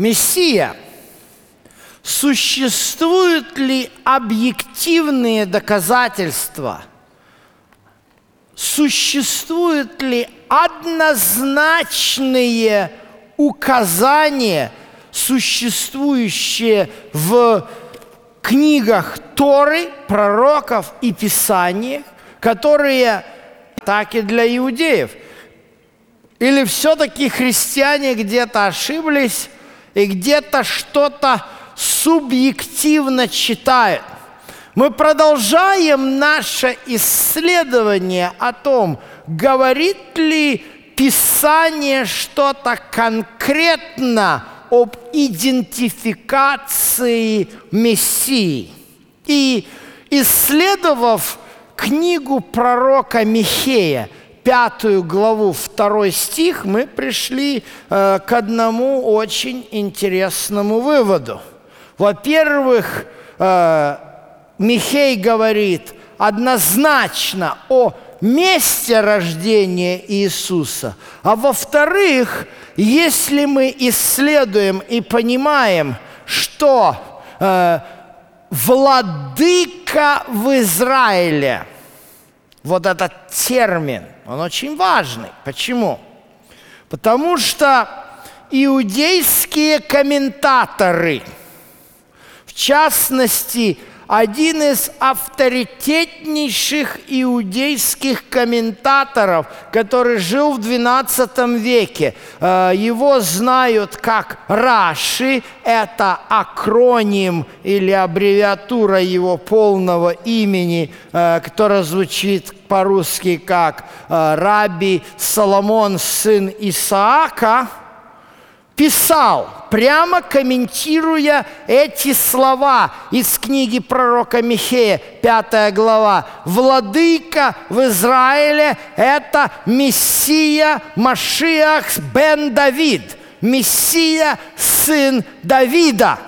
Мессия. Существуют ли объективные доказательства? Существуют ли однозначные указания, существующие в книгах Торы, пророков и Писаниях, которые так и для иудеев. Или все-таки христиане где-то ошиблись и где-то что-то субъективно читают. Мы продолжаем наше исследование о том, говорит ли Писание что-то конкретно об идентификации Мессии. И исследовав книгу пророка Михея, пятую главу, второй стих, мы пришли э, к одному очень интересному выводу. Во-первых, э, Михей говорит однозначно о месте рождения Иисуса. А во-вторых, если мы исследуем и понимаем, что э, владыка в Израиле, вот этот термин, он очень важный. Почему? Потому что иудейские комментаторы, в частности, один из авторитетнейших иудейских комментаторов, который жил в XII веке. Э, его знают как Раши, это акроним или аббревиатура его полного имени, э, которая звучит по-русски как э, Раби Соломон, сын Исаака – писал, прямо комментируя эти слова из книги пророка Михея, 5 глава. «Владыка в Израиле – это Мессия Машиах бен Давид, Мессия – сын Давида».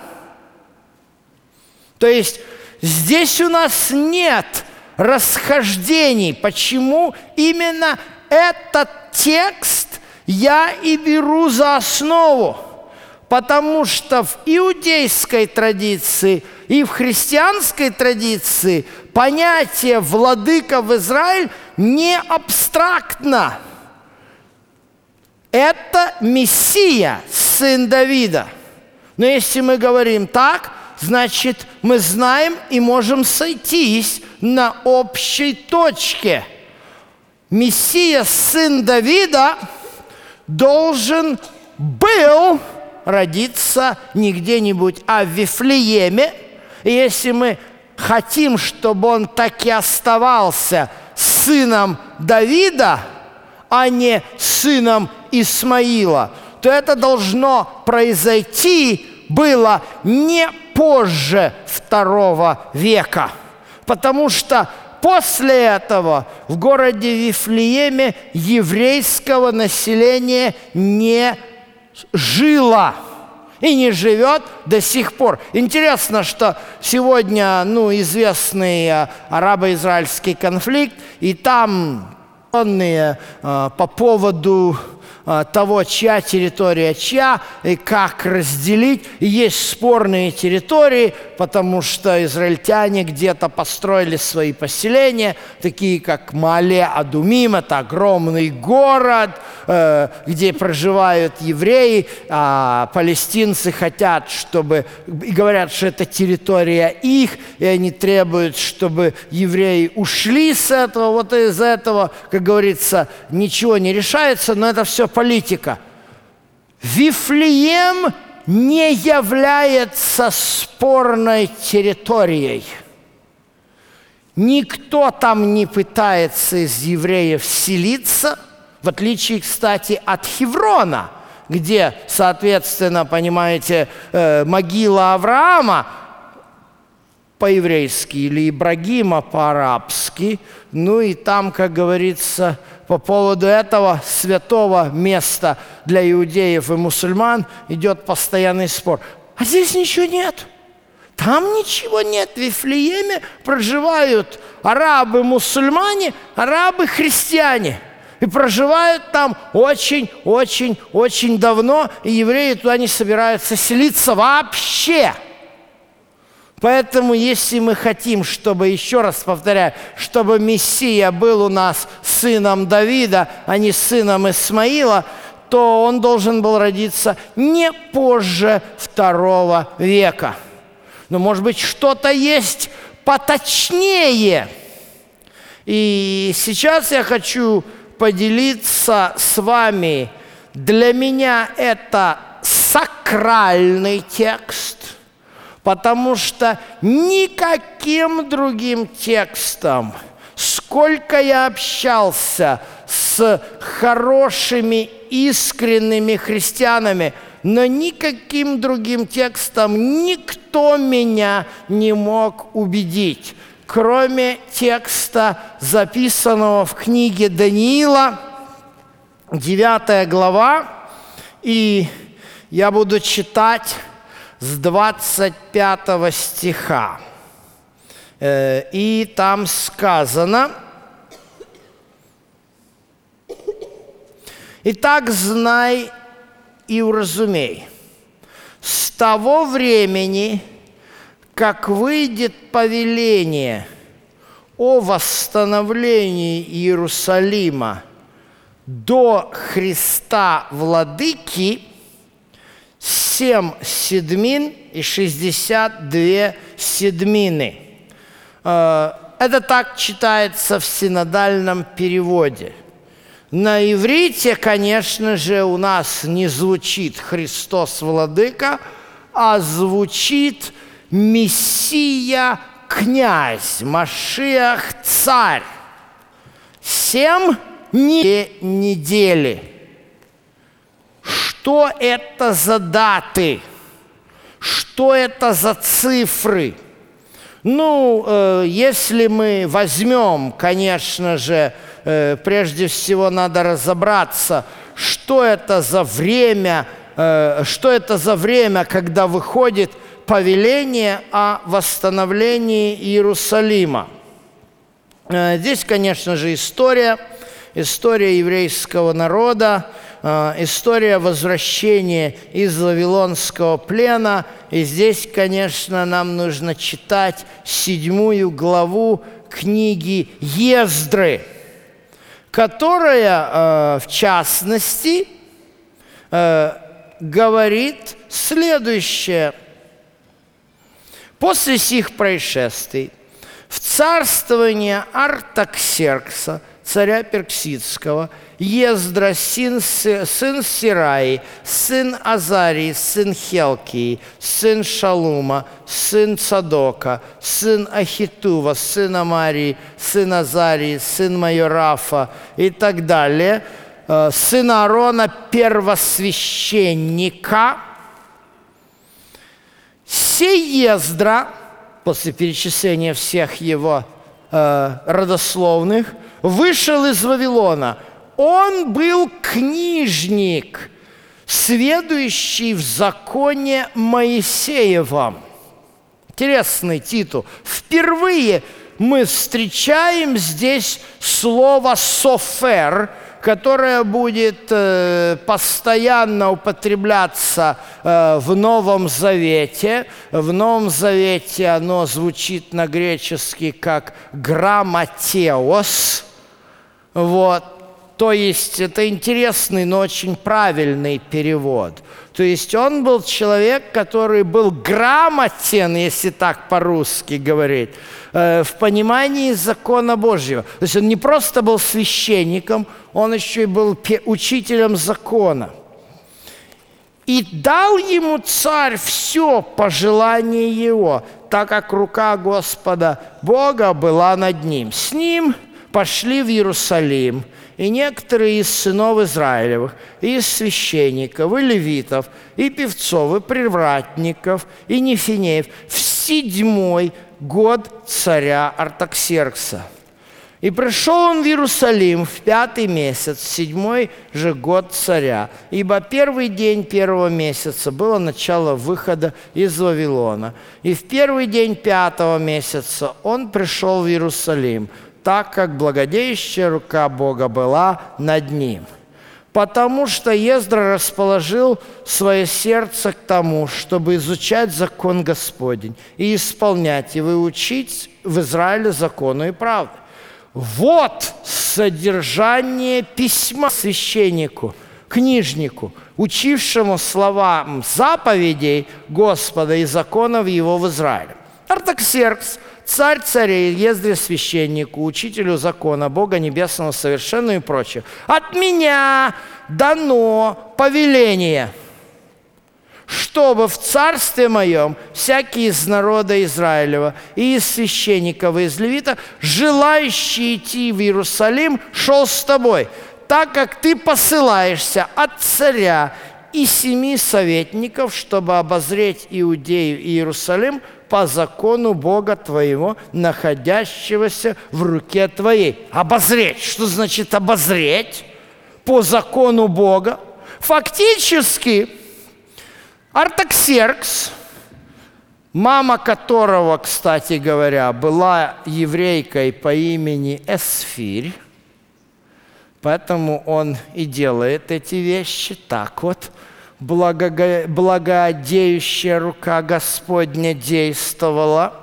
То есть здесь у нас нет расхождений. Почему именно этот текст я и беру за основу, потому что в иудейской традиции и в христианской традиции понятие «владыка в Израиль» не абстрактно. Это Мессия, сын Давида. Но если мы говорим так, значит, мы знаем и можем сойтись на общей точке. Мессия, сын Давида – должен был родиться не где-нибудь, а в Вифлееме. И если мы хотим, чтобы он так и оставался сыном Давида, а не сыном Исмаила, то это должно произойти было не позже второго века. Потому что После этого в городе Вифлееме еврейского населения не жило и не живет до сих пор. Интересно, что сегодня ну, известный э, арабо-израильский конфликт, и там э, по поводу а, того, чья территория чья, и как разделить. Есть спорные территории, потому что израильтяне где-то построили свои поселения, такие как Мале Адумим, это огромный город, э, где проживают евреи, а палестинцы хотят, чтобы, и говорят, что это территория их, и они требуют, чтобы евреи ушли с этого, вот из этого, как говорится, ничего не решается, но это все политика. Вифлеем не является спорной территорией. Никто там не пытается из евреев селиться, в отличие, кстати, от Хеврона, где, соответственно, понимаете, э, могила Авраама по-еврейски или Ибрагима по-арабски, ну и там, как говорится, по поводу этого святого места для иудеев и мусульман идет постоянный спор. А здесь ничего нет. Там ничего нет. В Вифлееме проживают арабы-мусульмане, арабы-христиане. И проживают там очень-очень-очень давно, и евреи туда не собираются селиться вообще. Поэтому, если мы хотим, чтобы, еще раз повторяю, чтобы Мессия был у нас сыном Давида, а не сыном Исмаила, то он должен был родиться не позже второго века. Но, может быть, что-то есть поточнее. И сейчас я хочу поделиться с вами. Для меня это сакральный текст – потому что никаким другим текстом, сколько я общался с хорошими, искренними христианами, но никаким другим текстом никто меня не мог убедить, кроме текста, записанного в книге Даниила, 9 глава, и я буду читать с 25 стиха. Э, и там сказано, «Итак, знай и уразумей, с того времени, как выйдет повеление о восстановлении Иерусалима до Христа Владыки – семь седмин и шестьдесят две седмины. Э, это так читается в синодальном переводе. На иврите, конечно же, у нас не звучит «Христос Владыка», а звучит «Мессия князь, Машиах царь». Семь недели – что это за даты? Что это за цифры? Ну, э, если мы возьмем, конечно же, э, прежде всего надо разобраться, что это за время, э, что это за время, когда выходит повеление о восстановлении Иерусалима. Здесь, конечно же, история, история еврейского народа, история возвращения из Вавилонского плена. И здесь, конечно, нам нужно читать седьмую главу книги Ездры, которая, э, в частности, э, говорит следующее. После сих происшествий в царствование Артаксеркса, царя Перксидского – Ездра, сын, сын Сираи, сын Азарии, сын Хелкии, сын Шалума, сын Цадока, сын Ахитува, сын Амарии, сын Азарии, сын Майорафа и так далее, э, сын Аарона, первосвященника, сей Ездра, после перечисления всех его э, родословных, вышел из Вавилона – он был книжник, следующий в законе Моисеевом. Интересный титул. Впервые мы встречаем здесь слово «софер», которое будет э, постоянно употребляться э, в Новом Завете. В Новом Завете оно звучит на гречески как «грамматеос». Вот. То есть это интересный, но очень правильный перевод. То есть он был человек, который был грамотен, если так по-русски говорить, э, в понимании закона Божьего. То есть он не просто был священником, он еще и был учителем закона. И дал ему царь все по желанию его, так как рука Господа Бога была над ним. С ним пошли в Иерусалим – и некоторые из сынов Израилевых, и из священников, и левитов, и певцов, и привратников, и нефинеев в седьмой год царя Артаксеркса. И пришел он в Иерусалим в пятый месяц, седьмой же год царя, ибо первый день первого месяца было начало выхода из Вавилона. И в первый день пятого месяца он пришел в Иерусалим, так как благодеющая рука Бога была над ним. Потому что Ездра расположил свое сердце к тому, чтобы изучать закон Господень и исполнять, и выучить в Израиле закону и правду. Вот содержание письма священнику, книжнику, учившему словам заповедей Господа и законов его в Израиле. Артаксеркс – царь царей, Ездре священнику, учителю закона, Бога Небесного совершенного и прочее. От меня дано повеление, чтобы в царстве моем всякий из народа Израилева и из священников и из левита, желающий идти в Иерусалим, шел с тобой, так как ты посылаешься от царя и семи советников, чтобы обозреть Иудею и Иерусалим по закону Бога твоего, находящегося в руке твоей. Обозреть. Что значит обозреть? По закону Бога. Фактически, Артаксеркс, мама которого, кстати говоря, была еврейкой по имени Эсфирь, поэтому он и делает эти вещи так вот – благо, благодеющая рука Господня действовала.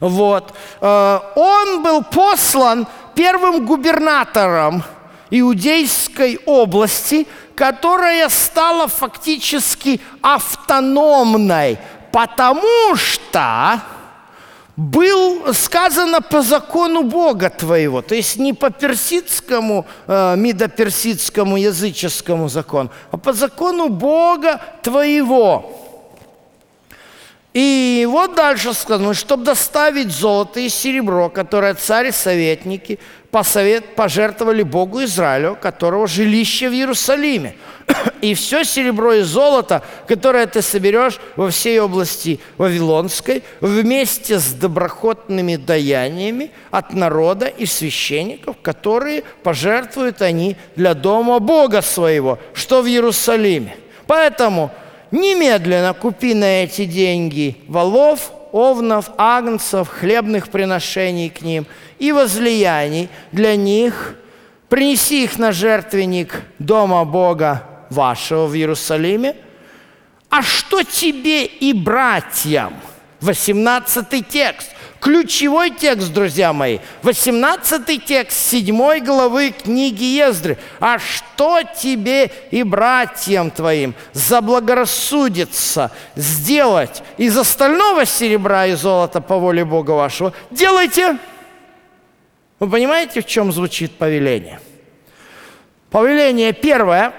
Вот. Э, он был послан первым губернатором Иудейской области, которая стала фактически автономной, потому что был сказано по закону Бога твоего, то есть не по персидскому, э, мидоперсидскому языческому закону, а по закону Бога твоего. И вот дальше сказано, чтобы доставить золото и серебро, которое царь и советники посовет, пожертвовали Богу Израилю, которого жилище в Иерусалиме. И все серебро и золото, которое ты соберешь во всей области Вавилонской, вместе с доброхотными daяниями от народа и священников, которые пожертвуют они для дома Бога своего, что в Иерусалиме. Поэтому немедленно купи на эти деньги волов, овнов, агнцев, хлебных приношений к ним и возлияний для них, принеси их на жертвенник дома Бога вашего в Иерусалиме. А что тебе и братьям? 18 текст. Ключевой текст, друзья мои, 18 текст 7 главы книги Ездры. «А что тебе и братьям твоим заблагорассудится сделать из остального серебра и золота по воле Бога вашего? Делайте!» Вы понимаете, в чем звучит повеление? Повеление первое.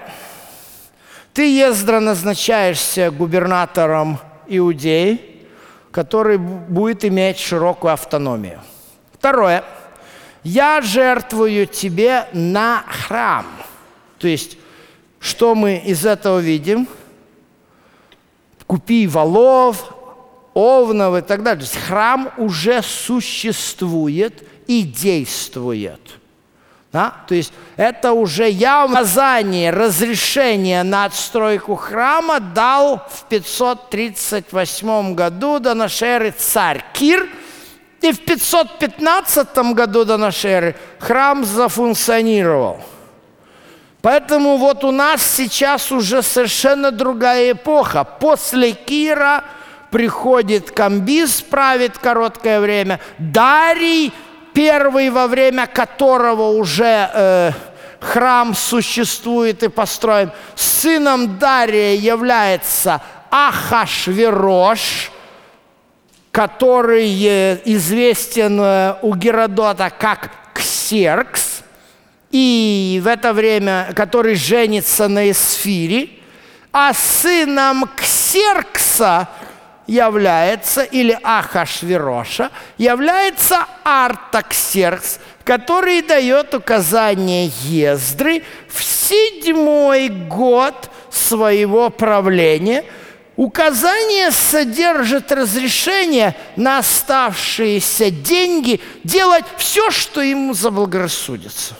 Ты, Ездра, назначаешься губернатором Иудеи – который будет иметь широкую автономию. Второе. Я жертвую тебе на храм. То есть, что мы из этого видим? Купи валов, овнов и так далее. То есть храм уже существует и действует – да? То есть это уже явное указание, разрешение на отстройку храма дал в 538 году до нашей эры царь Кир, и в 515 году до нашей эры храм зафункционировал. Поэтому вот у нас сейчас уже совершенно другая эпоха. После Кира приходит Камбиз, правит короткое время, Дарий – первый, во время которого уже э, храм существует и построен. Сыном Дария является Ахашверош, который э, известен э, у Геродота как Ксеркс, и в это время, который женится на Эсфире, а сыном Ксеркса является, или Ахашвироша, является Артаксеркс, который дает указание Ездры в седьмой год своего правления. Указание содержит разрешение на оставшиеся деньги делать все, что ему заблагорассудится.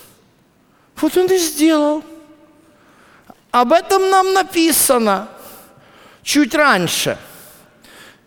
Вот он и сделал. Об этом нам написано чуть раньше –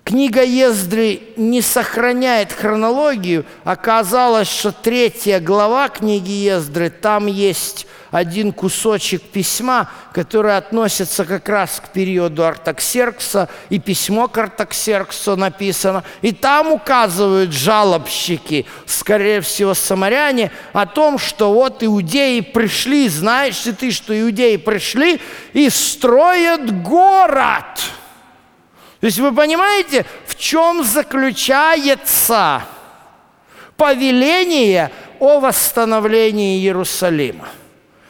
Книга Ездры не сохраняет хронологию. Оказалось, что третья глава книги Ездры, там есть один кусочек письма, который относится как раз к периоду Артаксеркса, и письмо к Артаксерксу написано. И там указывают жалобщики, скорее всего, самаряне, о том, что вот иудеи пришли, знаешь ли ты, что иудеи пришли и строят город. То есть вы понимаете, в чем заключается повеление о восстановлении Иерусалима?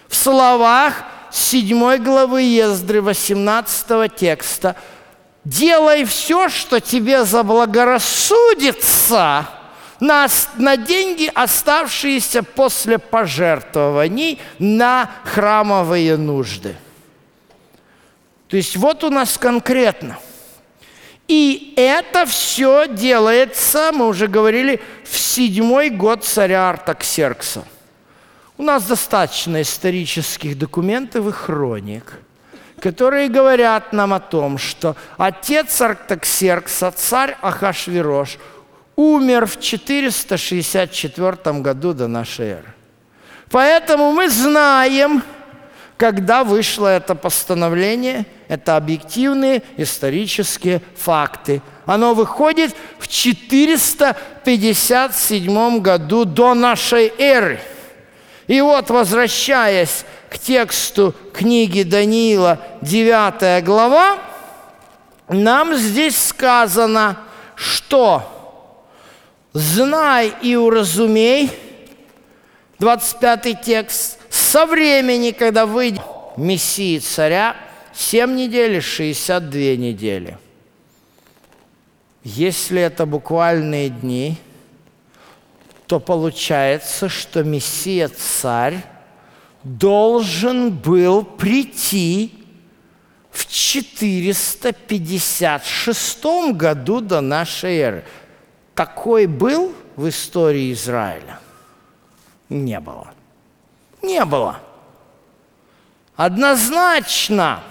в словах 7 главы Ездры 18 текста «Делай все, что тебе заблагорассудится на, на деньги, оставшиеся после пожертвований на храмовые нужды». То есть вот у нас конкретно. И это все делается, мы уже говорили, в седьмой год царя Артаксеркса – у нас достаточно исторических документов и хроник, которые говорят нам о том, что отец Артаксеркса, царь Ахашвирош, умер в 464 году до нашей эры. Поэтому мы знаем, когда вышло это постановление, это объективные исторические факты. Оно выходит в 457 году до нашей эры – и вот, возвращаясь к тексту книги Даниила, 9 глава, нам здесь сказано, что «Знай и уразумей», 25 текст, «со времени, когда выйдет Мессии царя, 7 недель и 62 недели». Если это буквальные дни – то получается, что Мессия-царь должен был прийти в 456 году до нашей эры. Такой был в истории Израиля? Не было. Не было. Однозначно,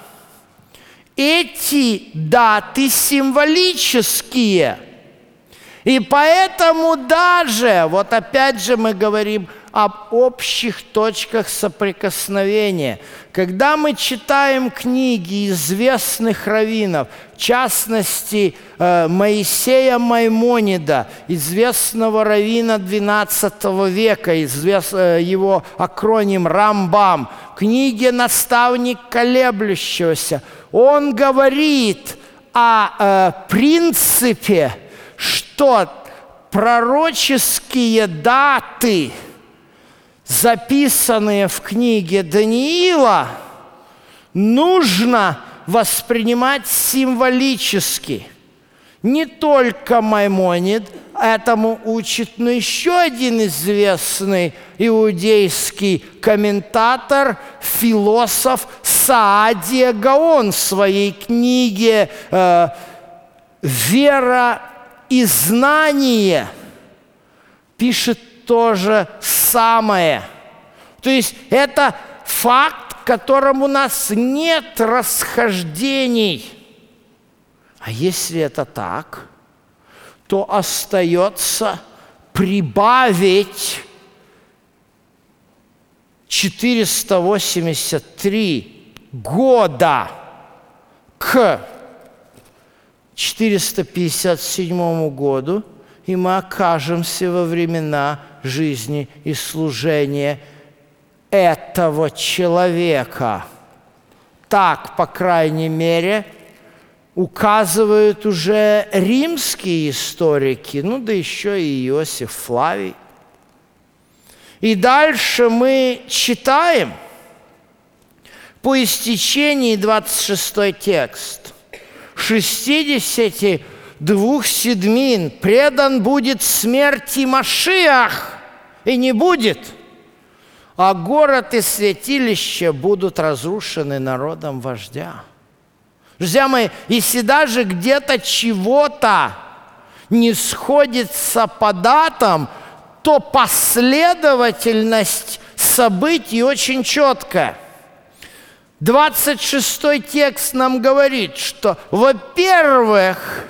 эти даты символические – и поэтому даже, вот опять же мы говорим об общих точках соприкосновения. Когда мы читаем книги известных раввинов, в частности э, Моисея Маймонида, известного раввина XII века, извест, э, его акроним Рамбам, книге «Наставник колеблющегося», он говорит о э, принципе, что пророческие даты, записанные в книге Даниила, нужно воспринимать символически. Не только Маймонид этому учит, но еще один известный иудейский комментатор, философ Саадия Гаон в своей книге э, «Вера и знание пишет то же самое. То есть это факт, в котором у нас нет расхождений. А если это так, то остается прибавить 483 года к 457 году, и мы окажемся во времена жизни и служения этого человека. Так, по крайней мере, указывают уже римские историки, ну да еще и Иосиф Флавий. И дальше мы читаем по истечении 26 текст – шестидесяти двух седмин предан будет смерти Машиах, и не будет, а город и святилище будут разрушены народом вождя. Друзья мои, если даже где-то чего-то не сходится по датам, то последовательность событий очень четкая – 26 текст нам говорит, что, во-первых,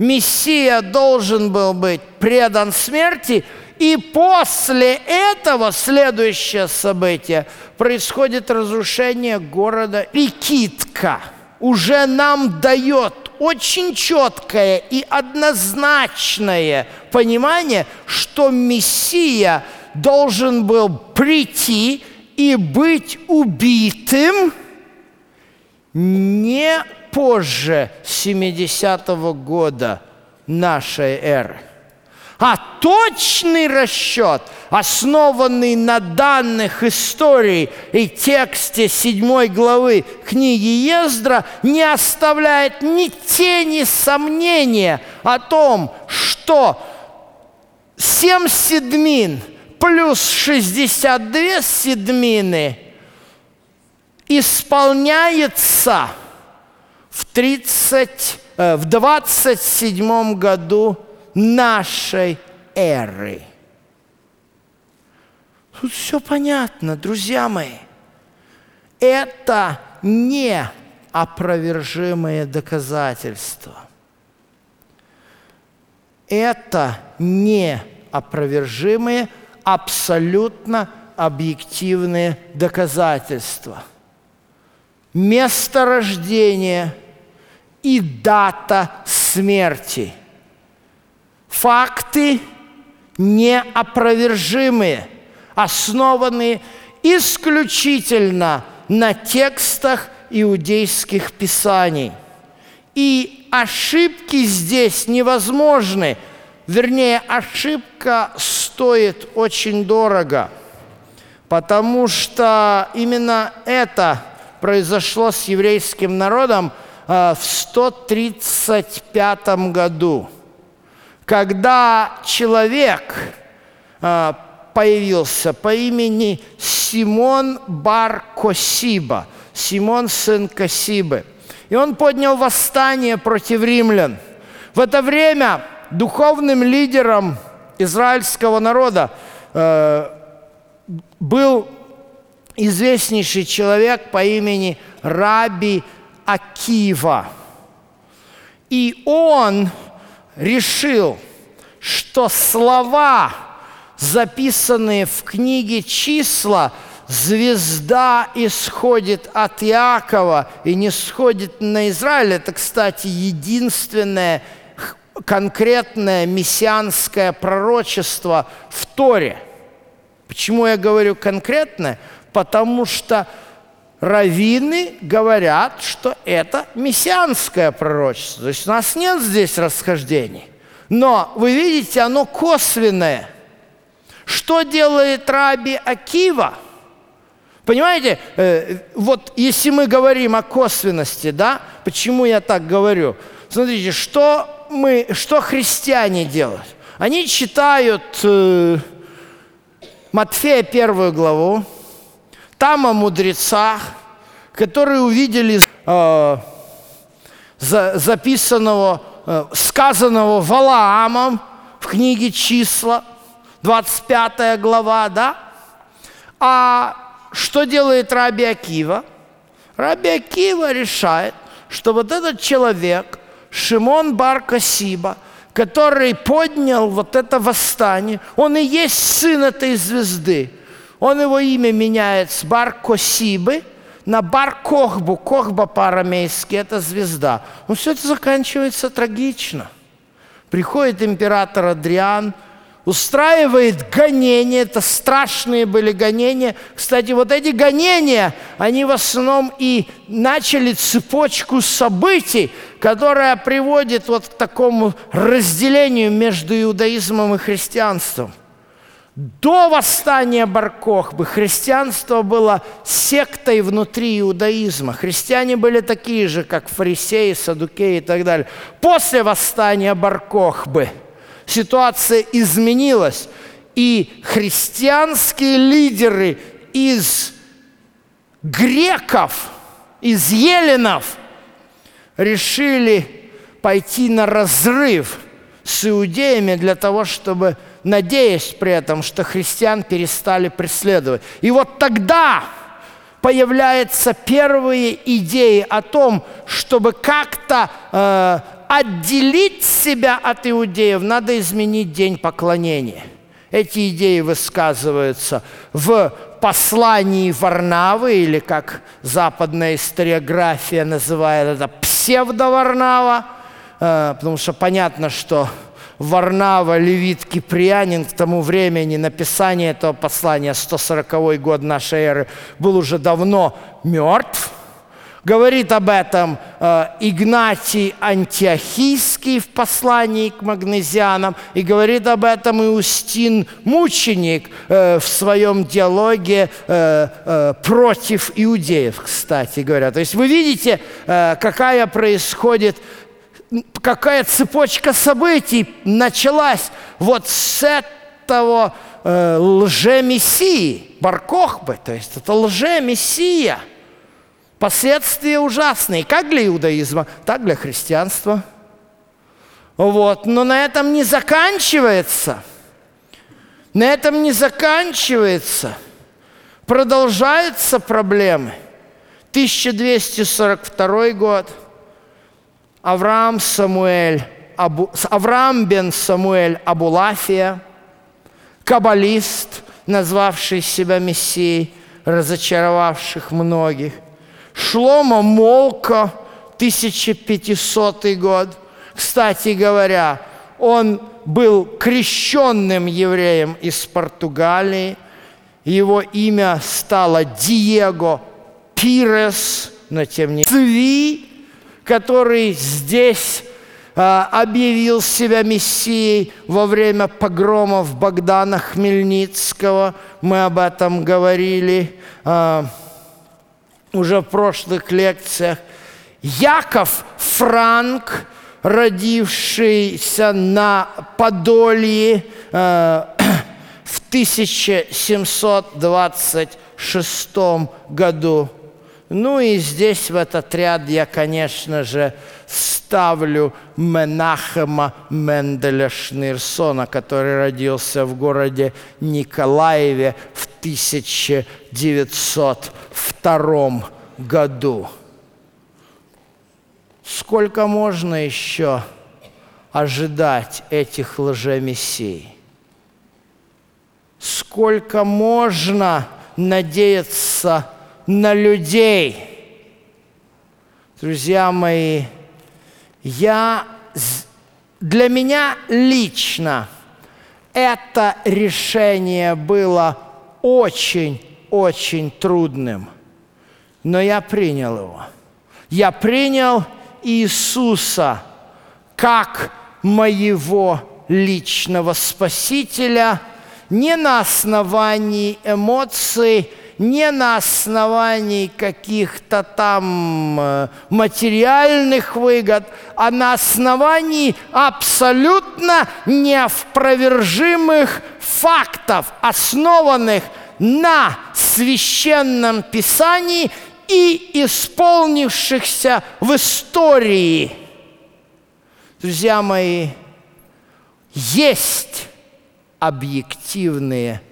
Мессия должен был быть предан смерти, и после этого следующее событие происходит разрушение города Рикитка. Уже нам дает очень четкое и однозначное понимание, что Мессия должен был прийти и быть убитым не позже 70-го года нашей эры. А точный расчет, основанный на данных истории и тексте 7 главы книги Ездра, не оставляет ни тени сомнения о том, что семь седмин плюс 62 седмины исполняется в, 30, э, в 27 году нашей эры. Тут все понятно, друзья мои. Это не опровержимые доказательства. Это не опровержимые, абсолютно объективные доказательства. Место рождения и дата смерти – факты неопровержимые, основанные исключительно на текстах иудейских писаний. И ошибки здесь невозможны. Вернее, ошибка стоит очень дорого, потому что именно это произошло с еврейским народом э, в 135 году – когда человек а, появился по имени Симон Бар Косиба, Симон сын Косибы. И он поднял восстание против римлян. В это время духовным лидером израильского народа э, был известнейший человек по имени Раби Акива. И он решил, что слова, записанные в книге числа, звезда исходит от Иакова и не сходит на Израиль. Это, кстати, единственное конкретное мессианское пророчество в Торе. Почему я говорю конкретное? Потому что раввины говорят, что это мессианское пророчество. То есть у нас нет здесь расхождений. Но вы видите, оно косвенное. Что делает Раби Акива? Понимаете, э, вот если мы говорим о косвенности, да, почему я так говорю? Смотрите, что, мы, что христиане делают? Они читают э, Матфея первую главу, там о мудрецах, которые увидели э, за, записанного, э, сказанного Валаамом в книге «Числа», 25 глава, да? А что делает Раби Акива? Раби Акива решает, что вот этот человек, Шимон Бар-Касиба, который поднял вот это восстание, он и есть сын этой звезды – он его имя меняет с Бар-Косибы на Бар-Кохбу. Кохба по-арамейски – это звезда. Но все это заканчивается трагично. Приходит император Адриан, устраивает гонения, это страшные были гонения. Кстати, вот эти гонения, они в основном и начали цепочку событий, которая приводит вот к такому разделению между иудаизмом и христианством. До восстания Баркохбы христианство было сектой внутри иудаизма. Христиане были такие же, как фарисеи, садукеи и так далее. После восстания Баркохбы ситуация изменилась, и христианские лидеры из греков, из еленов решили пойти на разрыв с иудеями для того, чтобы надеясь при этом, что христиан перестали преследовать. И вот тогда появляются первые идеи о том, чтобы как-то э, отделить себя от иудеев, надо изменить день поклонения. Эти идеи высказываются в послании Варнавы, или как западная историография называет это, псевдоварнава, э, потому что понятно, что Варнава, Левит, Киприанин к тому времени написания этого послания, 140 год нашей эры, был уже давно мертв – Говорит об этом э, Игнатий Антиохийский в послании к магнезианам, и говорит об этом Иустин Мученик э, в своем диалоге э, э, против иудеев, кстати говоря. То есть вы видите, э, какая происходит какая цепочка событий началась вот с этого э, лжемессии, Баркохбы, то есть это лжемессия – Последствия ужасные, как для иудаизма, так для христианства. Вот. Но на этом не заканчивается. На этом не заканчивается. Продолжаются проблемы. 1242 год. Авраам Самуэль, Абу, Авраам бен Самуэль Абулафия, каббалист, назвавший себя Мессией, разочаровавших многих – Шлома Молка, 1500 год. Кстати говоря, он был крещенным евреем из Португалии. Его имя стало Диего Пирес, но тем не менее. Который здесь а, объявил себя мессией во время погромов Богдана Хмельницкого. Мы об этом говорили. А, уже в прошлых лекциях. Яков Франк, родившийся на Подолье э, в 1726 году. Ну и здесь в этот ряд я, конечно же, ставлю Менахема Менделя Шнирсона, который родился в городе Николаеве в 1902 году. Сколько можно еще ожидать этих лжемессий? Сколько можно надеяться на людей? Друзья мои, я, для меня лично это решение было очень-очень трудным, но я принял его. Я принял Иисуса как моего личного Спасителя не на основании эмоций, не на основании каких-то там э, материальных выгод, а на основании абсолютно неопровержимых фактов, основанных на священном писании и исполнившихся в истории. Друзья мои, есть объективные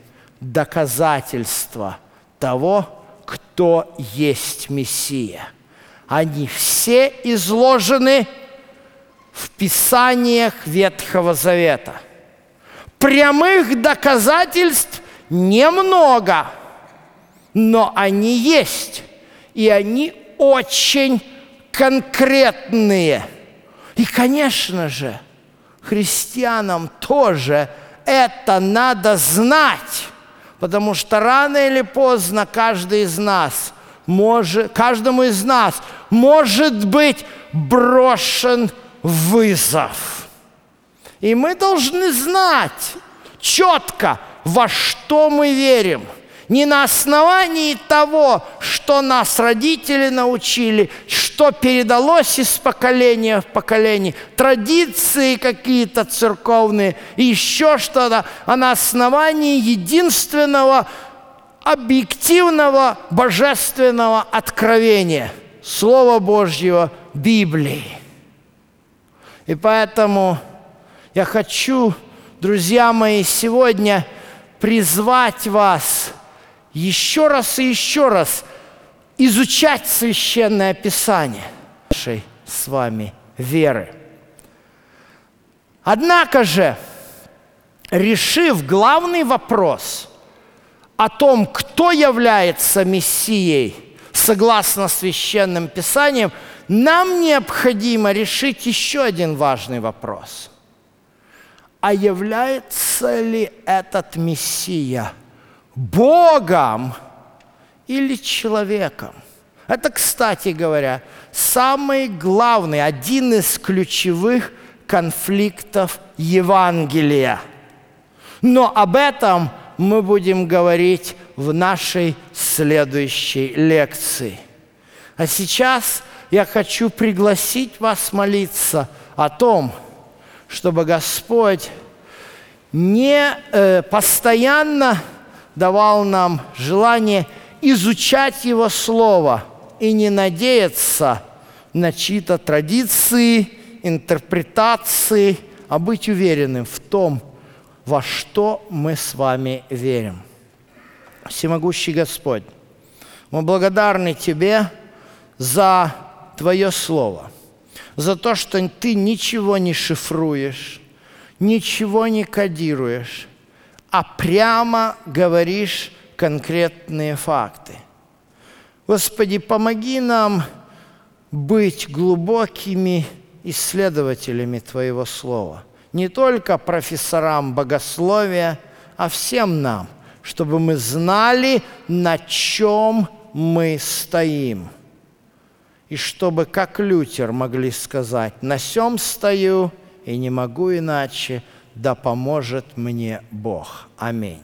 доказательства – того, кто есть Мессия. Они все изложены в Писаниях Ветхого Завета. Прямых доказательств немного, но они есть, и они очень конкретные. И, конечно же, христианам тоже это надо знать. Потому что рано или поздно каждый из нас может, каждому из нас может быть брошен вызов. И мы должны знать четко, во что мы верим – не на основании того, что нас родители научили, что передалось из поколения в поколение, традиции какие-то церковные, еще что-то, а на основании единственного объективного божественного откровения, Слова Божьего, Библии. И поэтому я хочу, друзья мои, сегодня призвать вас – еще раз и еще раз изучать священное писание нашей с вами веры. Однако же, решив главный вопрос о том, кто является Мессией, согласно священным писаниям, нам необходимо решить еще один важный вопрос. А является ли этот Мессия Богом или человеком? Это, кстати говоря, самый главный, один из ключевых конфликтов Евангелия. Но об этом мы будем говорить в нашей следующей лекции. А сейчас я хочу пригласить вас молиться о том, чтобы Господь не э, постоянно давал нам желание изучать Его Слово и не надеяться на чьи-то традиции, интерпретации, а быть уверенным в том, во что мы с вами верим. Всемогущий Господь, мы благодарны Тебе за Твое Слово, за то, что Ты ничего не шифруешь, ничего не кодируешь, а прямо говоришь конкретные факты. Господи, помоги нам быть глубокими исследователями Твоего Слова. Не только профессорам богословия, а всем нам, чтобы мы знали, на чем мы стоим. И чтобы, как Лютер, могли сказать, на сем стою и не могу иначе, да поможет мне Бог. Аминь.